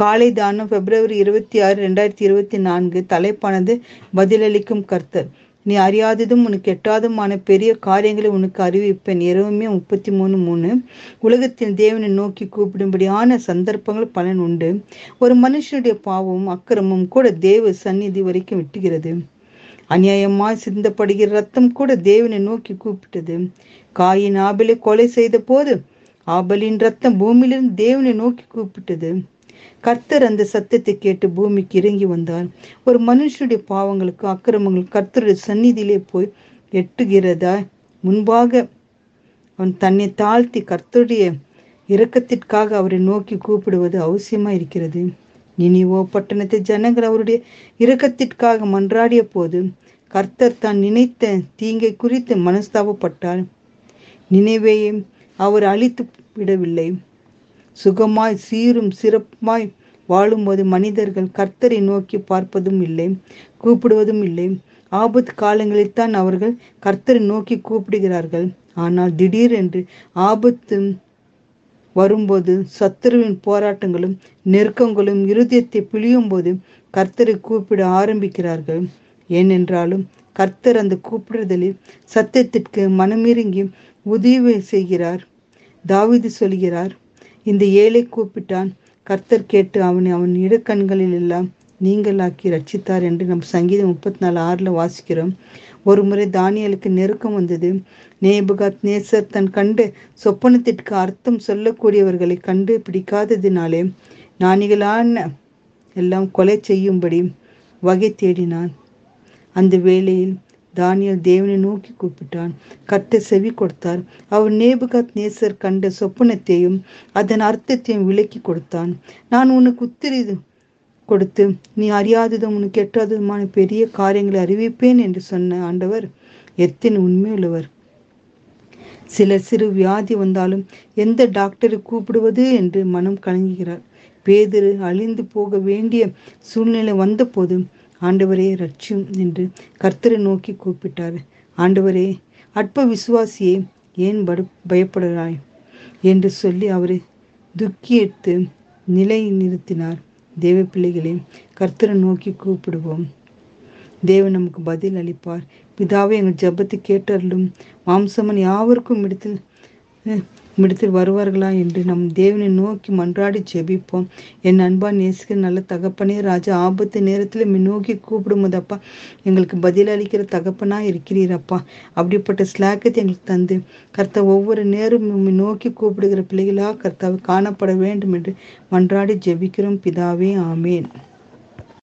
காலை தானம் பிப்ரவரி இருபத்தி ஆறு ரெண்டாயிரத்தி இருபத்தி நான்கு. தலைப்பானது பதிலளிக்கும் கர்த்தர். நீ அறியாததும் உனக்கு எட்டாததுமான பெரிய காரியங்களை உனக்கு அறிவிப்பேன். இரவுமே முப்பத்தி மூணு மூணு. உலகத்தின் தேவனை நோக்கி கூப்பிடும்படியான சந்தர்ப்பங்கள் பலன் உண்டு. ஒரு மனுஷனுடைய பாவமும் அக்கிரமும் கூட தேவ சந்நிதி வரைக்கும் விட்டுகிறது. அநியாயமாய் சிந்தப்படுகிற ரத்தம் கூட தேவனை நோக்கி கூப்பிட்டது. காயின் ஆபலை கொலை செய்த போது ஆபலின் ரத்தம் பூமியிலிருந்து தேவனை நோக்கி கூப்பிட்டது. கர்த்தர் அந்த சத்தத்தை கேட்டு பூமிக்கு இறங்கி வந்தார். ஒரு மனுஷனுடைய பாவங்களுக்கு அக்கிரமங்கள் கர்த்தருடைய சந்நிதியிலே போய் எட்டுகிறதா? முன்பாக அவன் தன்னை தாழ்த்தி கர்த்தருடைய இரக்கத்திற்காக அவரை நோக்கி கூப்பிடுவது அவசியமா இருக்கிறது. நினிவோ பட்டணத்தை ஜனங்கள் அவருடைய இரக்கத்திற்காக மன்றாடிய போது கர்த்தர் தான் நினைத்த தீங்கை குறித்து மனஸ்தாபப்பட்டார். நினைவையும் அவர் அழித்து விடவில்லை. சுகமாய் சீரும் சிறப்புமாய் வாழும்போது மனிதர்கள் கர்த்தரை நோக்கி பார்ப்பதும் இல்லை கூப்பிடுவதும் இல்லை. ஆபத்து காலங்களில் தான் அவர்கள் கர்த்தரை நோக்கி கூப்பிடுகிறார்கள். ஆனால் திடீரென்று ஆபத்து வரும்போது சத்துருவின் போராட்டங்களும் நெருக்கங்களும் இருதயத்தை பிழியும் போது கர்த்தரை கூப்பிட ஆரம்பிக்கிறார்கள். ஏனென்றாலும் கர்த்தர் அந்த கூப்பிடுதலில் சத்தியத்திற்கு மனமிறங்கி உதவி செய்கிறார். தாவிது சொல்கிறார் இந்த ஏழை கூப்பிட்டான். கர்த்தர் கேட்டு அவனை அவன் இடக்கண்களில் எல்லாம் நீங்களாக்கி ரட்சித்தார் என்று நம் சங்கீதம் முப்பத்தி நாலு ஆறுல வாசிக்கிறோம். ஒரு முறை தானியலுக்கு நெருக்கம் வந்தது. நேபுகாத் நேசர் தன் கண்டு சொப்பனத்திற்கு அர்த்தம் சொல்லக்கூடியவர்களை கண்டு பிடிக்காததினாலே ஞானிகளான எல்லாம் கொலை செய்யும்படி வகை தேடினான். அந்த வேளையில் தானியல் தேவனை நோக்கி கூப்பிட்டான். கர்த்த செவி கொடுத்தார். அவர் நேபுகாத் நேசர் கண்ட சொப்பனத்தையும் அதன் அர்த்தத்தையும் விலக்கி கொடுத்தான். நான் உனக்கு உத்திரி கொடுத்து நீ அறியாததும் உனக்கு எட்டாததுமான பெரிய காரியங்களை அறிவிப்பேன் என்று சொன்ன ஆண்டவர் எத்தனை உண்மையுள்ளவர். சிலர் சிறு வியாதி வந்தாலும் எந்த டாக்டரை கூப்பிடுவது என்று மனம் கலங்குகிறார். பேதரு அழிந்து போக வேண்டிய சூழ்நிலை வந்தபோது ஆண்டவரே ரட்சியும் என்று கர்த்தரை நோக்கி கூப்பிட்டார். ஆண்டவரே அற்ப விசுவாசியே ஏன் படு பயப்படுகிறாய் என்று சொல்லி அவரை துக்கியத்து நிலை நிறுத்தினார். தேவ பிள்ளைகளே கர்த்தரை நோக்கி கூப்பிடுவோம். தேவன் நமக்கு பதில் அளிப்பார். பிதாவை எங்கள் ஜபத்தை கேட்டருளும். மாம்சமன் யாவருக்கும் இடத்தில் இடத்தில் வருவார்களா என்று நம் தேவனை நோக்கி மன்றாடி ஜெபிப்போம். என் அன்பா நேசிக்கிற நல்ல தகப்பனே ராஜா ஆபத்து நேரத்தில் நோக்கி கூப்பிடும்போதப்பா எங்களுக்கு பதில் அளிக்கிற தகப்பனா இருக்கிறீரப்பா. அப்படிப்பட்ட ஸ்லாக்கத்தை எங்களுக்கு தந்து கர்த்தா ஒவ்வொரு நேரம் நோக்கி கூப்பிடுகிற பிள்ளைகளாக கர்த்தாவை காணப்பட வேண்டும் என்று மன்றாடி ஜெபிக்கிறோம். பிதாவே ஆமேன்.